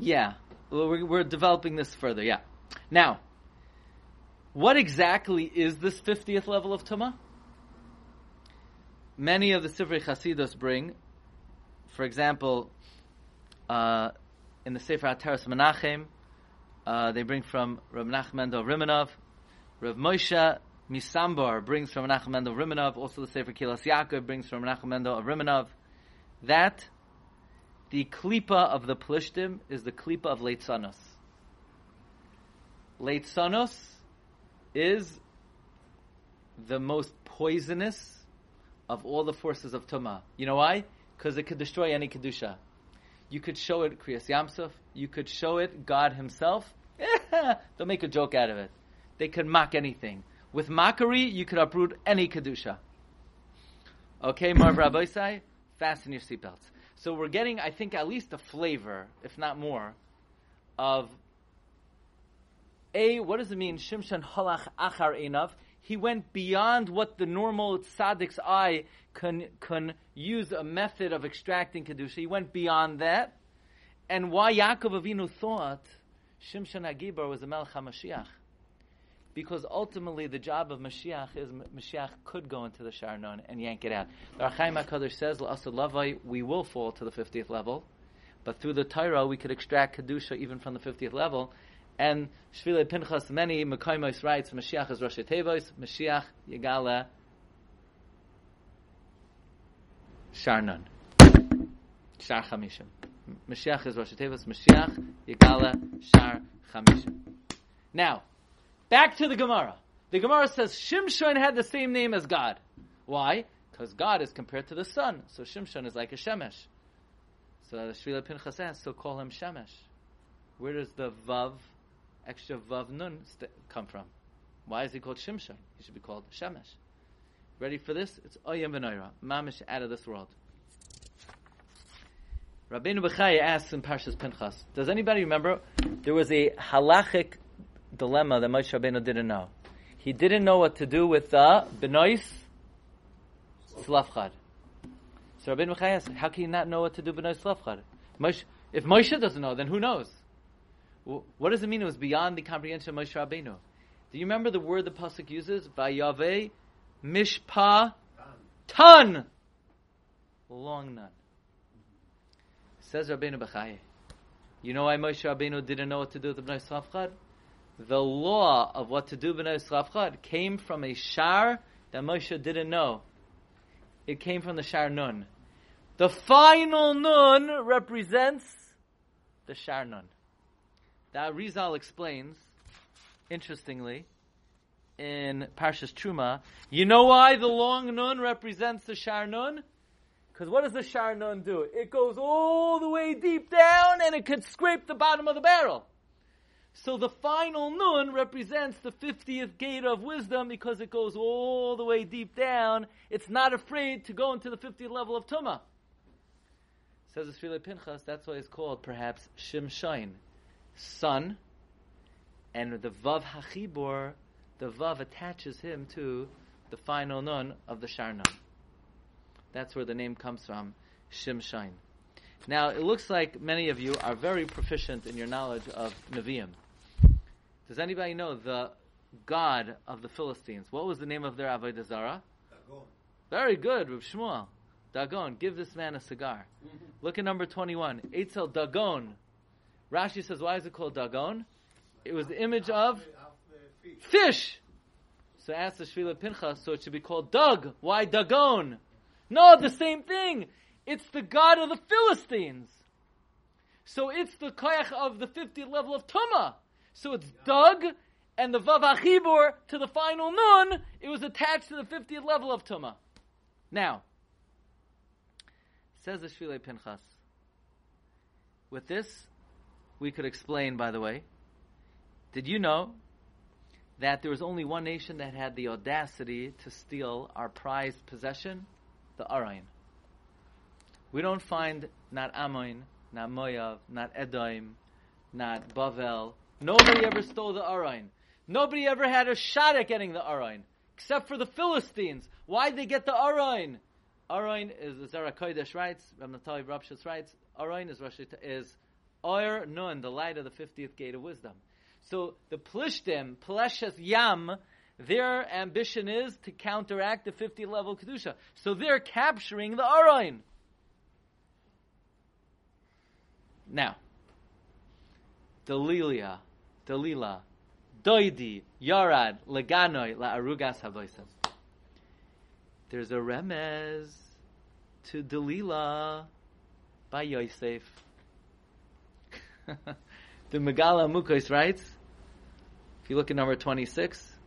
Yeah. We're, we're developing this further, yeah. Now, what exactly is this 50th level of Tumah? Many of the Sifrei Chasidus bring, for example, uh, in the Sefer Ataras Menachem, uh, they bring from Rav Menachem Mendel Rimanov, Rav Moshe Misambar brings from Menachem Mendel Rimanov, also the Sefer Kilas Yaakov brings from Menachem Mendel of Rimanov, that the klipa of the Plishtim is the klipa of Leitzanos. Leitzanos is the most poisonous of all the forces of Tumah. You know why? Because it could destroy any Kedusha. You could show it Kriyas Yamsuf. You could show it God Himself. They'll make a joke out of it. They could mock anything. With mockery, you could uproot any Kedusha. Okay, Marv Rabbi fasten your seatbelts. So we're getting, I think, at least a flavor, if not more, of a, what does it mean? Shimshon halach achar enav. He went beyond what the normal tzaddik's eye can, can use a method of extracting kedusha. He went beyond that. And why Yaakov Avinu thought Shimshon Agibar was a Melech HaMashiach? Because ultimately the job of Mashiach is Mashiach could go into the Sharnon and yank it out. The Ohr HaChaim HaKadosh says, Lavai, we will fall to the 50th level, but through the Torah we could extract Kedusha even from the 50th level, and Shvilei Pinchas, many Mekaimos writes, Mashiach is Rosh Tevos, Mashiach Yigala Sharnon. Shar Chamishim. Mashiach is Rosh Tevos, Mashiach Yigala Shar Chamishim. Now, back to the Gemara. The Gemara says Shimshon had the same name as God. Why? Because God is compared to the sun. So Shimshon is like a Shemesh. So the Shvilei Pinchas says, so call him Shemesh. Where does the Vav extra Vav Nun st- come from? Why is he called Shimshon? He should be called Shemesh. Ready for this? It's Oyem V'Noira. Mamish out of this world. Rabbeinu Bechai asks in Parshas Pinchas, does anybody remember there was a halachic dilemma that Moshe Rabbeinu didn't know? He didn't know what to do with the Benois Slavchad. So Rabbeinu Bechai asks, how can you not know what to do Benois Slavchad? Moshe, if Moshe doesn't know, then who knows? What does it mean? It was beyond the comprehension of Moshe Rabbeinu. Do you remember the word the pasuk uses? Vayave mishpa ton. Long nun. Says Rabbeinu Bechai. You know why Moshe Rabbeinu didn't know what to do with the Bnei Srafchad? The law of what to do Bnei Srafchad came from a shar that Moshe didn't know. It came from the shar nun. The final nun represents the shar nun. That Rizal explains, interestingly, in Parshas Truma. You know why the long nun represents the shar nun? Because what does the shar nun do? It goes all the way deep down and it could scrape the bottom of the barrel. So the final nun represents the 50th gate of wisdom because it goes all the way deep down. It's not afraid to go into the 50th level of Tumah. Says the Pinchas, that's why it's called perhaps Shimshain, sun, and the Vav Hachibor, the Vav attaches him to the final nun of the Shar nun. That's where the name comes from, Shimshain. Now, it looks like many of you are very proficient in your knowledge of Nevi'im. Does anybody know the god of the Philistines? What was the name of their Avodah Zarah? Dagon. Very good, Rav Shmuel. Dagon, give this man a cigar. Look at number 21. Eitzel Dagon. Rashi says, why is it called Dagon? It was the image of fish. So ask the Shvilei Pinchas, so it should be called Dug. Why Dagon? No, the same thing. It's the god of the Philistines. So it's the koyach of the 50th level of Tumah. So it's Dug and the Vav Achibor to the final Nun. It was attached to the 50th level of Tumah. Now, says the Shvilei Pinchas. With this, we could explain, by the way, did you know that there was only one nation that had the audacity to steal our prized possession? The Arayin. We don't find not Ammon, not Moav, not Edom, not Bavel. Nobody ever stole the Arayin. Nobody ever had a shot at getting the Arayin, except for the Philistines. Why'd they get the Arayin? Arayin is the Zara Kodesh writes, Rav Natali Ropshitz writes, Arayin is Rosh is Oyer Nun, the light of the 50th gate of wisdom. So the Plishtim, Pleshes Yam, their ambition is to counteract the 50 level Kedusha. So they're capturing the Arayin. Now, Delilia, Delila, Doidi, Yarad, Leganoi, La'arugas Havoisas. There's a remez to Delila by Yosef. the Megaleh Amukos writes, if you look at number 26,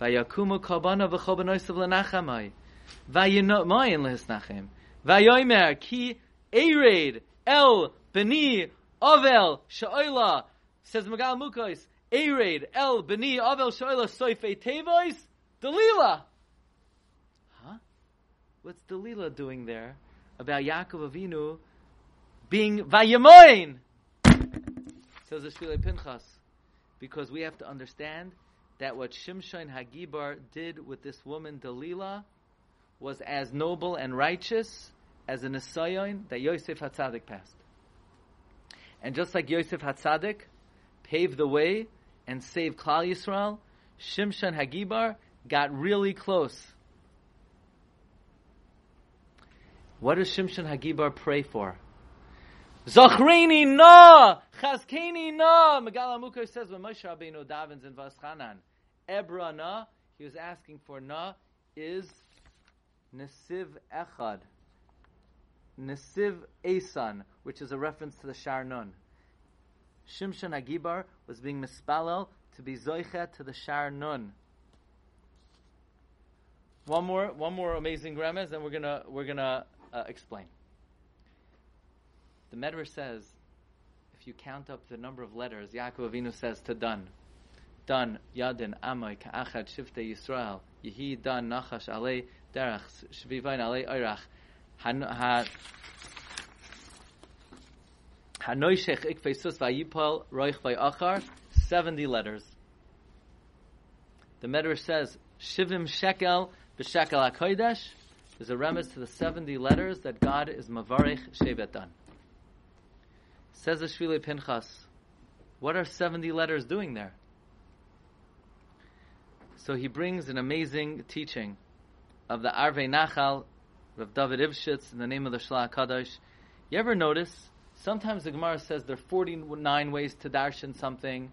Vayakumu kabana v'chobanoisav l'nachamai. Vayinomayin lehisnachem. Vayomer ki ered el beni avel sha'oila. Says Megaleh Amukos, ered el beni avel sha'oila soifei tevois. Delila. Huh? What's Delila doing there about Yaakov Avinu being Vayamoin? Says the Shvilei Pinchas. Because we have to understand that what Shimshon Hagibar did with this woman Dalila was as noble and righteous as an Nisayon that Yosef Hatzadik passed. And just like Yosef Hatzadik paved the way and saved Klal Yisrael, Shimshon Hagibar got really close. What does Shimshon Hagibar pray for? Zachreini na, chazkeni na. Megaleh Amukos says when Moshe Rabbeinu davens in Vaschanan, Ebra na, he was asking for na is Nesiv Echad, Nesiv Esan, which is a reference to the Shar Nun. Shimshon Agibar was being mispalel to be zoichet to the Shar Nun. One more, one more amazing remez, and we're gonna we're gonna uh, explain. The Medrash says, if you count up the number of letters, Yaakov Avinu says to Dan, Dan, Yadin, Amoy, Ka'achad, Shifte Yisrael, Yehi, Dan, Nachash, Alei, Derach, Shvivain, Alei, Oirach, Hanoishech, Ikfeisus, Vayipal, Roich, Vayachar, 70 letters. The Medrash says, Shivim Shekel, B'Shekel HaKodesh, is a remez to the 70 letters that God is Mavarech Shevet Says the Shvilei Pinchas, what are 70 letters doing there? So he brings an amazing teaching of the Arvei Nachal of David Eibeschutz in the name of the Shlach Kadosh. You ever notice Sometimes the Gemara says there are 49 ways to darshan something.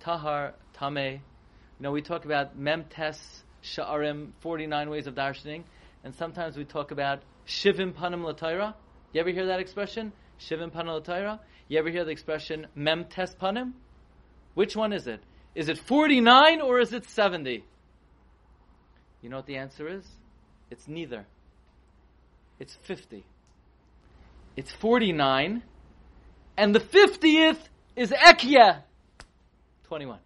Tahar, Tameh. You know, we talk about Memtes, Sha'arim, 49 ways of darshaning. And sometimes we talk about Shivim Panim Latayra. You ever hear that expression? Shivim Panim Latayra? You ever hear the expression Memtes Panim? Which one is it? Is it 49 or is it 70? You know what the answer is? It's neither. It's 50. It's 49. And the 50th is Ekya. 21.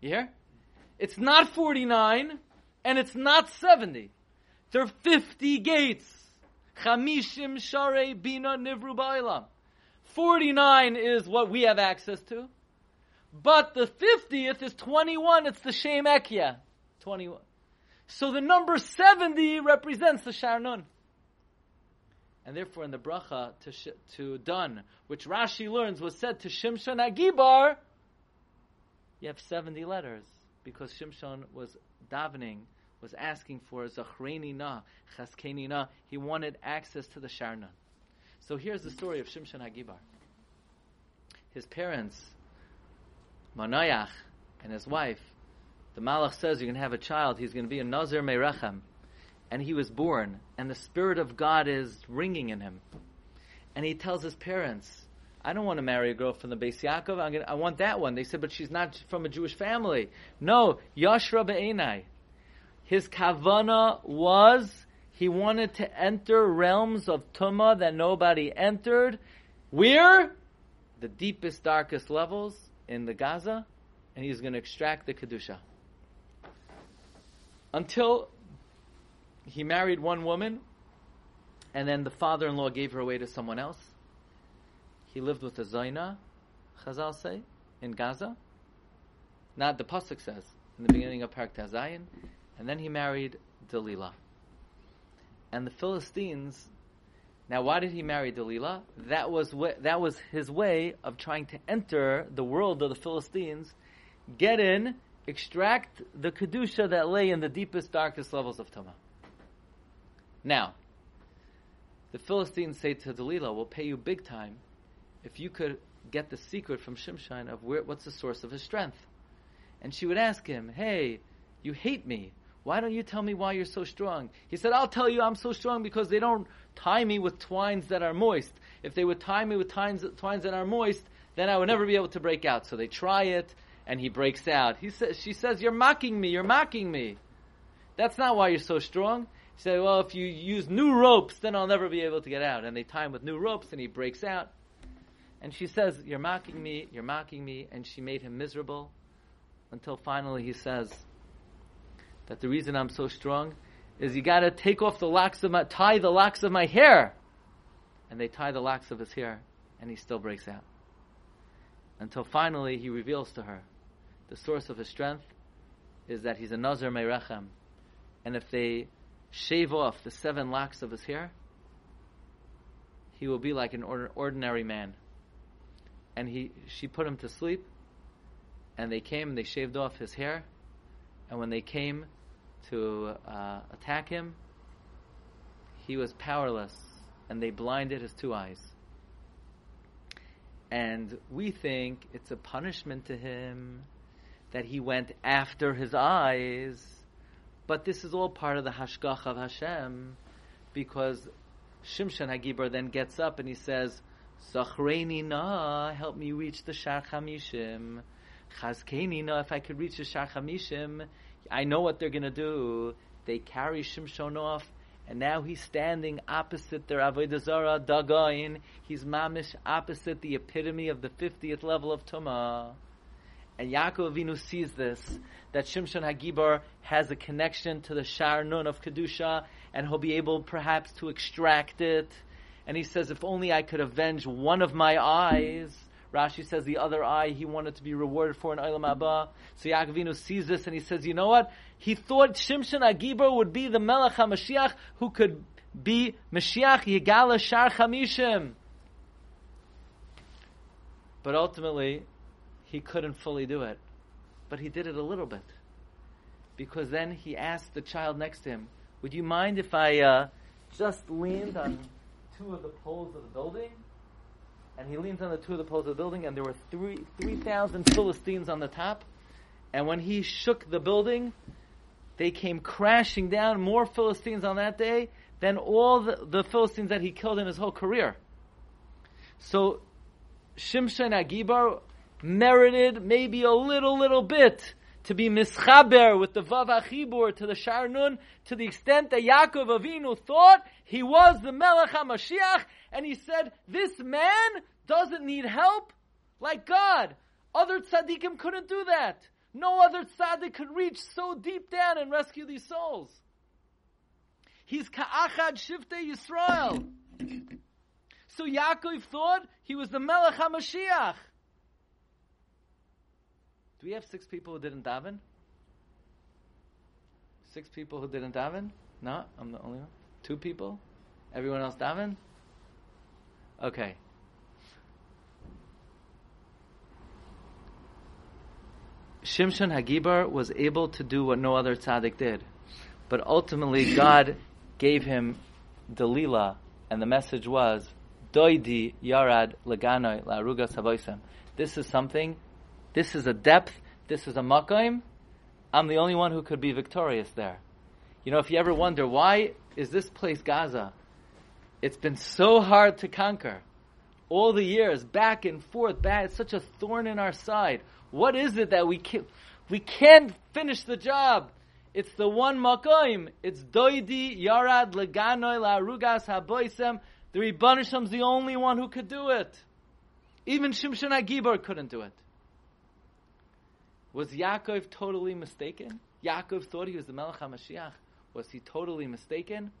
You hear? It's not 49 and it's not 70. There are 50 gates. Chamishim Share Bina Nivru Ba'ilam. 49 is what we have access to. But the 50th is 21. It's the Shem Ekya. 21. So the number 70 represents the Sharnun. And therefore, in the bracha to, sh- to done, which Rashi learns was said to Shimshon Agibar, you have 70 letters because Shimshon was davening, was asking for Zachreni na, Chaskeni na. He wanted access to the Sharnan. So here's the story of Shimshon Agibar. His parents, Manayach, and his wife, the Malach says you're going to have a child. He's going to be a Nazir Meirachem. And he was born, and the Spirit of God is ringing in him. And he tells his parents, I don't want to marry a girl from the Beis Yaakov. I'm gonna, I want that one. They said, but she's not from a Jewish family. No, Yashra Be'enai. His kavana was he wanted to enter realms of Tumah that nobody entered. Where? The deepest, darkest levels in the Gaza, and he's going to extract the Kedusha. Until he married one woman, and then the father in law gave her away to someone else. He lived with a Zaina, Chazal say, in Gaza. Not the Pasuk says, in the beginning of Parak Tazayin. And then he married Delilah. And the Philistines, now why did he marry Delilah? That was, wh- that was his way of trying to enter the world of the Philistines, get in, extract the Kedusha that lay in the deepest, darkest levels of Tumah. Now, the Philistines say to Delilah, we'll pay you big time if you could get the secret from Shimshon of where, what's the source of his strength. And she would ask him, hey, you hate me. Why don't you tell me why you're so strong? He said, I'll tell you I'm so strong because they don't tie me with twines that are moist. If they would tie me with twines, twines that are moist, then I would never be able to break out. So they try it, and he breaks out. He says, she says, you're mocking me, you're mocking me. That's not why you're so strong. Said, well, if you use new ropes, then I'll never be able to get out. And they tie him with new ropes, and he breaks out. And she says, you're mocking me, you're mocking me, and she made him miserable until finally he says that the reason I'm so strong is you gotta take off the locks of my, tie the locks of my hair. And they tie the locks of his hair, and he still breaks out. Until finally he reveals to her the source of his strength is that he's a Nazar Meirachem. And if they shave off the seven locks of his hair, he will be like an ordinary man. And he, she put him to sleep, and they came and they shaved off his hair, and when they came to uh, attack him, he was powerless, and they blinded his two eyes. And we think it's a punishment to him that he went after his eyes, but this is all part of the hashgach of Hashem, because Shimshon Hagibar then gets up and he says, Zachreini na, help me reach the Shar Chamishim. Chazkeni na, if I could reach the Shar Chamishim, I know what they're going to do. They carry Shimshon off, and now he's standing opposite their Avodah Zarah, Dagain. He's mamish opposite the epitome of the 50th level of Tumah. And Yaakov Avinu sees this, that Shimshon Hagibar has a connection to the Shar Nun of Kedusha, and he'll be able perhaps to extract it. And he says, if only I could avenge one of my eyes. Rashi says the other eye he wanted to be rewarded for in Olam Abba. So Yaakov Avinu sees this and he says, you know what? He thought Shimshon Agibar would be the Melech HaMashiach who could be Mashiach Yigala Shar Chamishim. But ultimately, he couldn't fully do it. But he did it a little bit. Because then he asked the child next to him, would you mind if I uh, just leaned on two of the poles of the building? and he leans on the two of the poles of the building, and there were three three thousand Philistines on the top. And when he shook the building, they came crashing down. More Philistines on that day than all the, the Philistines that he killed in his whole career. So Shimshon Agibar merited maybe a little, little bit to be mischaber with the Vav Achibur to the Sharnun to the extent that Yaakov Avinu thought he was the Melech HaMashiach and he said, this man doesn't need help like God. Other tzaddikim couldn't do that. No other tzaddik could reach so deep down and rescue these souls. He's ka'achad shifte Yisrael. So Yaakov thought he was the Melech HaMashiach. Do we have six people who didn't daven? Six people who didn't daven? No, I'm the only one. Two people? Everyone else daven? Okay. Shimshon Hagibar was able to do what no other tzaddik did. But ultimately, God gave him Dalila, and the message was, Doidi Yarad Laganoi Laruga Savoisem. This is something, this is a depth, this is a makaim. I'm the only one who could be victorious there. You know, if you ever wonder, why is this place Gaza? It's been so hard to conquer. All the years, back and forth, it's such a thorn in our side. What is it that we can't, we can't finish the job? It's the one makoim. It's doidi yarad leganoi la'arugas haboisem. The Rebbeinu the only one who could do it. Even Shimshon Agibar couldn't do it. Was Yaakov totally mistaken? Yaakov thought he was the Melech HaMashiach. Was he totally mistaken?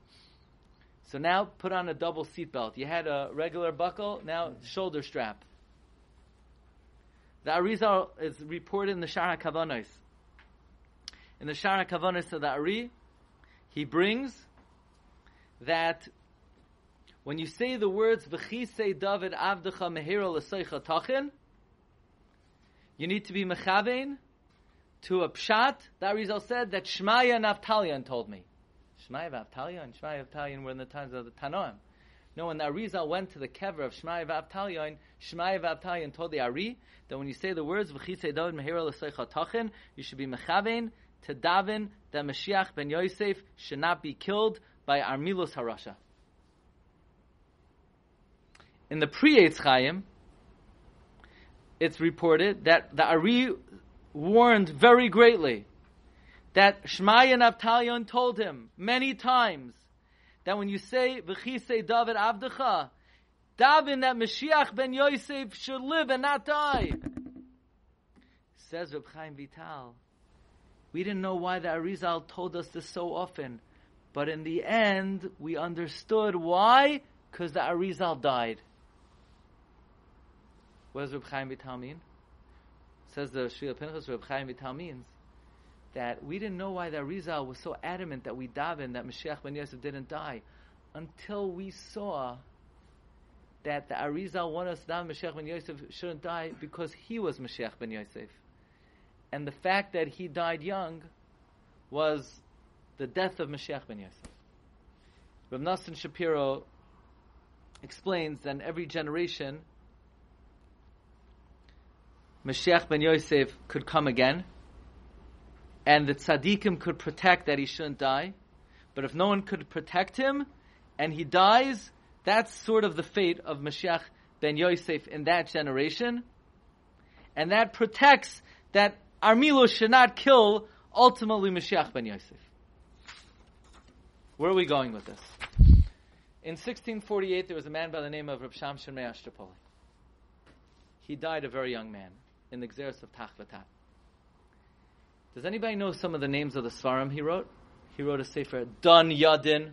So now put on a double seatbelt. You had a regular buckle, now shoulder strap. The Arizal is reported in the Shara Kavanos. In the Shara Kavanos of the Ari, he brings that when you say the words "V'chisei David Avdecha Mehira L'Seicha Tachin," you need to be mechavein to a pshat. That Arizal said that Shmaya Naftalion told me. Shmaya Naftalion, Shmaya Naftalion were in the times of the Tanoim. No, when the Arizal went to the kever of Shmaya Vavtalion, Shmaya Vavtalion told the Ari that when you say the words V'chisei David Mehira L'Seicha you should be mechavein to daven that Mashiach ben Yosef should not be killed by Armilus Harasha. In the Pri Eitz Chaim, it's reported that the Ari warned very greatly that Shmaya Naftalion told him many times that when you say V'chisei David Avdecha, daven that Mashiach ben Yosef should live and not die. Says Reb Chaim Vital, we didn't know why the Arizal told us this so often, but in the end we understood why, because the Arizal died. What does Reb Chaim Vital mean? Says the Shvilei Pinchas, Reb Chaim Vital means that we didn't know why the Arizal was so adamant that we daven that Mashiach ben Yosef didn't die until we saw that the Arizal wanted us to daven Mashiach ben Yosef shouldn't die because he was Mashiach ben Yosef. And the fact that he died young was the death of Mashiach ben Yosef. Rav Nassim Shapiro explains that in every generation, Mashiach ben Yosef could come again and the tzaddikim could protect that he shouldn't die. But if no one could protect him and he dies, that's sort of the fate of Mashiach ben Yosef in that generation. And that protects that Armilo should not kill ultimately Mashiach ben Yosef. Where are we going with this? In 1648, there was a man by the name of Reb Shamshon He died a very young man in the Xeris of Tach V'Tat. Does anybody know some of the names of the Svarim he wrote? He wrote a Sefer, Dun Yadin,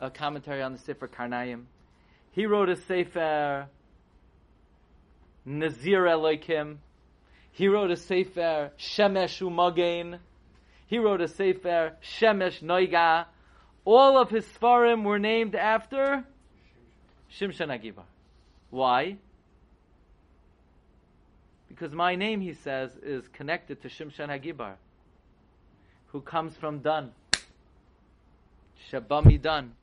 a commentary on the Sefer Karnayim. He wrote a Sefer, Nazir Elohim. He wrote a Sefer, Shemesh Umagein. He wrote a Sefer, Shemesh Noiga. All of his Svarim were named after Shimshon Agibar. Why? because my name, he says, is connected to Shimshon Hagibar, who comes from Dun. Shabami Dun.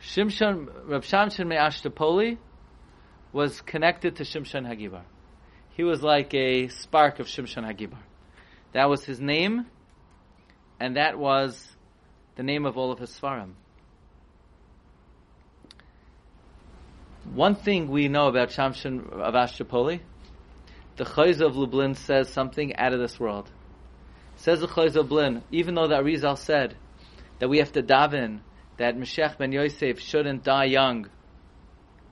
Shimshon, Rav Shamshon Me'Ostropoli was connected to Shimshon Hagibar. He was like a spark of Shimshon Hagibar. That was his name, and that was the name of all of his Sfarim. One thing we know about Shamshon of Ostropoli, the Chozeh of Lublin says something out of this world. Says the Chozeh of Lublin, even though that Rizal said that we have to daven that Mashiach ben Yosef shouldn't die young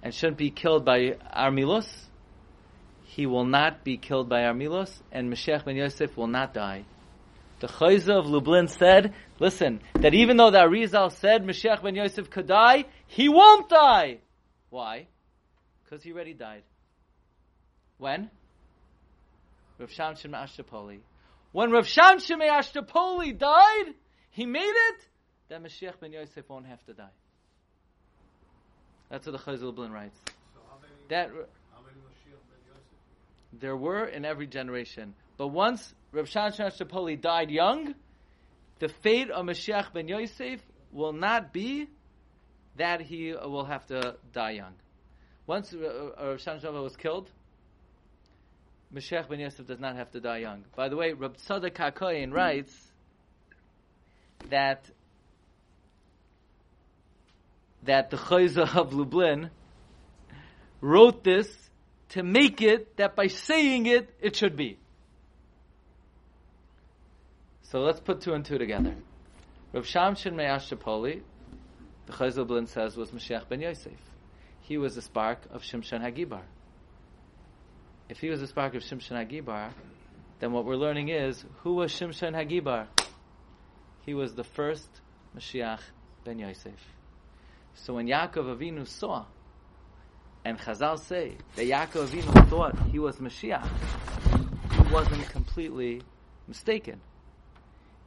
and shouldn't be killed by Armilos, he will not be killed by Armilos, and Mashiach ben Yosef will not die. The Chozeh of Lublin said, listen, that even though the Arizal said Mashiach ben Yosef could die, he won't die. Why? Because he already died. When? Rav Shamshon Ostropoli. When Rav Shamshon Ostropoli died, he made it that Mashiach ben Yosef won't have to die. That's what the Chozeh Lublin writes. So how many, That how many Mashiach ben Yosef? there were in every generation, but once Rav Shamshon Ostropoli died young, the fate of Mashiach ben Yosef will not be that he will have to die young. Once uh, uh, Rav Shamshon was killed, Mashiach ben Yosef does not have to die young. By the way, Rab Tzadok HaKohen writes that that the Chozeh of Lublin wrote this to make it that by saying it, it should be. So let's put two and two together. Rav Shamshin Me'Ostropoli, the Chozeh of says, was Mashiach ben Yosef. He was the spark of Shimshon Hagibar. If he was the spark of Shimshon Hagibar, then what we're learning is, who was Shimshon Hagibar? He was the first Mashiach ben Yosef. So when Yaakov Avinu saw, and Chazal say that Yaakov Avinu thought he was Mashiach, he wasn't completely mistaken.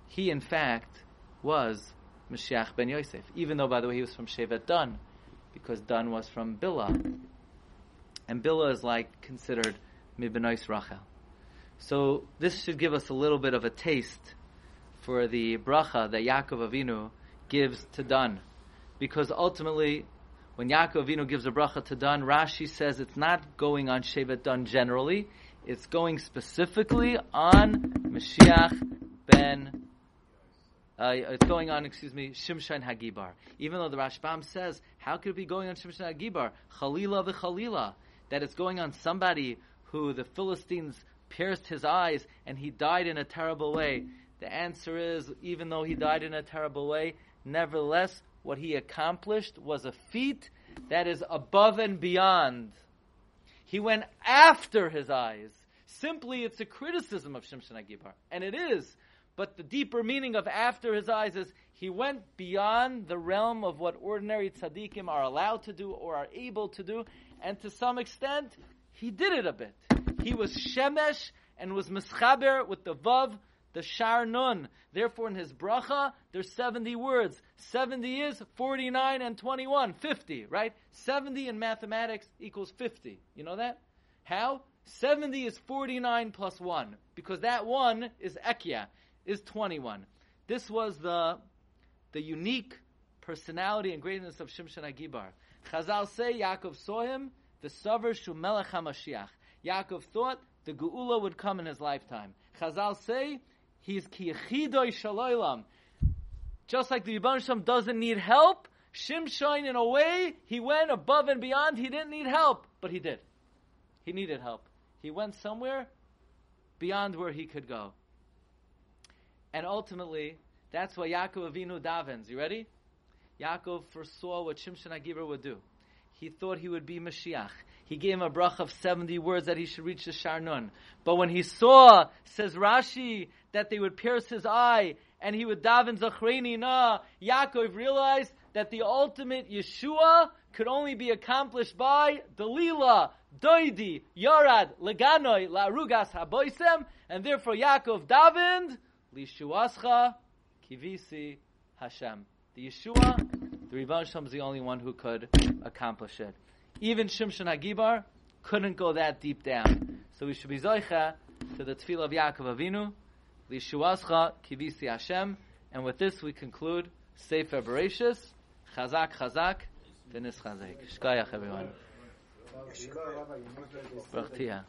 He, in fact, was Mashiach ben Yosef, even though, by the way, he was from Shevet Dan, because Dan was from Bilah, and Bilah is like considered Mibenois Rachel. So this should give us a little bit of a taste for the bracha that Yaakov Avinu gives to Dan because ultimately, when Yaakov Avinu gives a bracha to Dan, Rashi says it's not going on Shevet Dan generally, it's going specifically on Mashiach ben. Uh, it's going on, excuse me, Shimshon Hagibar. Even though the Rashbam says, how could it be going on Shimshon Hagibar? Chalila v'chalila. That it's going on somebody who the Philistines pierced his eyes and he died in a terrible way. The answer is, even though he died in a terrible way, nevertheless, what he accomplished was a feat that is above and beyond. He went after his eyes. Simply, it's a criticism of Shimshon Agibar. And it is. But the deeper meaning of after his eyes is he went beyond the realm of what ordinary tzaddikim are allowed to do or are able to do. And to some extent, he did it a bit. He was Shemesh and was Mischaber with the Vav the Shar Nun. Therefore, in his bracha, there's 70 words. 70 is 49 and 21, 50, right? 70 in mathematics equals 50. You know that? How? 70 is 49 plus 1, because that 1 is Ekya, is 21. This was the, the unique personality and greatness of Shimshon Agibar. Chazal say Yaakov saw him, the Savar Shumelech HaMashiach. Yaakov thought the Geula would come in his lifetime. Chazal say He's kichidoi shaloilam. Just like the Yibban Shem doesn't need help, Shimshon, in a way, he went above and beyond. He didn't need help, but he did. He needed help. He went somewhere beyond where he could go. And ultimately, that's why Yaakov Avinu davens. You ready? Yaakov foresaw what Shimshon Agibar would do. He thought he would be Mashiach. He gave him a bracha of 70 words that he should reach the Sharnun. But when he saw, says Rashi, that they would pierce his eye and he would daven Zachreni na, Yaakov realized that the ultimate Yeshua could only be accomplished by Dalila, Doidi, Yarad, Leganoi, Larugas Haboisem, and therefore Yaakov davened, Lishuascha kivisi Hashem. The Yeshua, the Rivan Hashem is the only one who could accomplish it. Even Shimshon Hagibar couldn't go that deep down. So we should be zoicha to the tefillah of Yaakov Avinu, Lishuascha kivisi Hashem, and with this we conclude Sefer Bereshis, Chazak Chazak, Vinis Chazak. Shkayach everyone. Baruch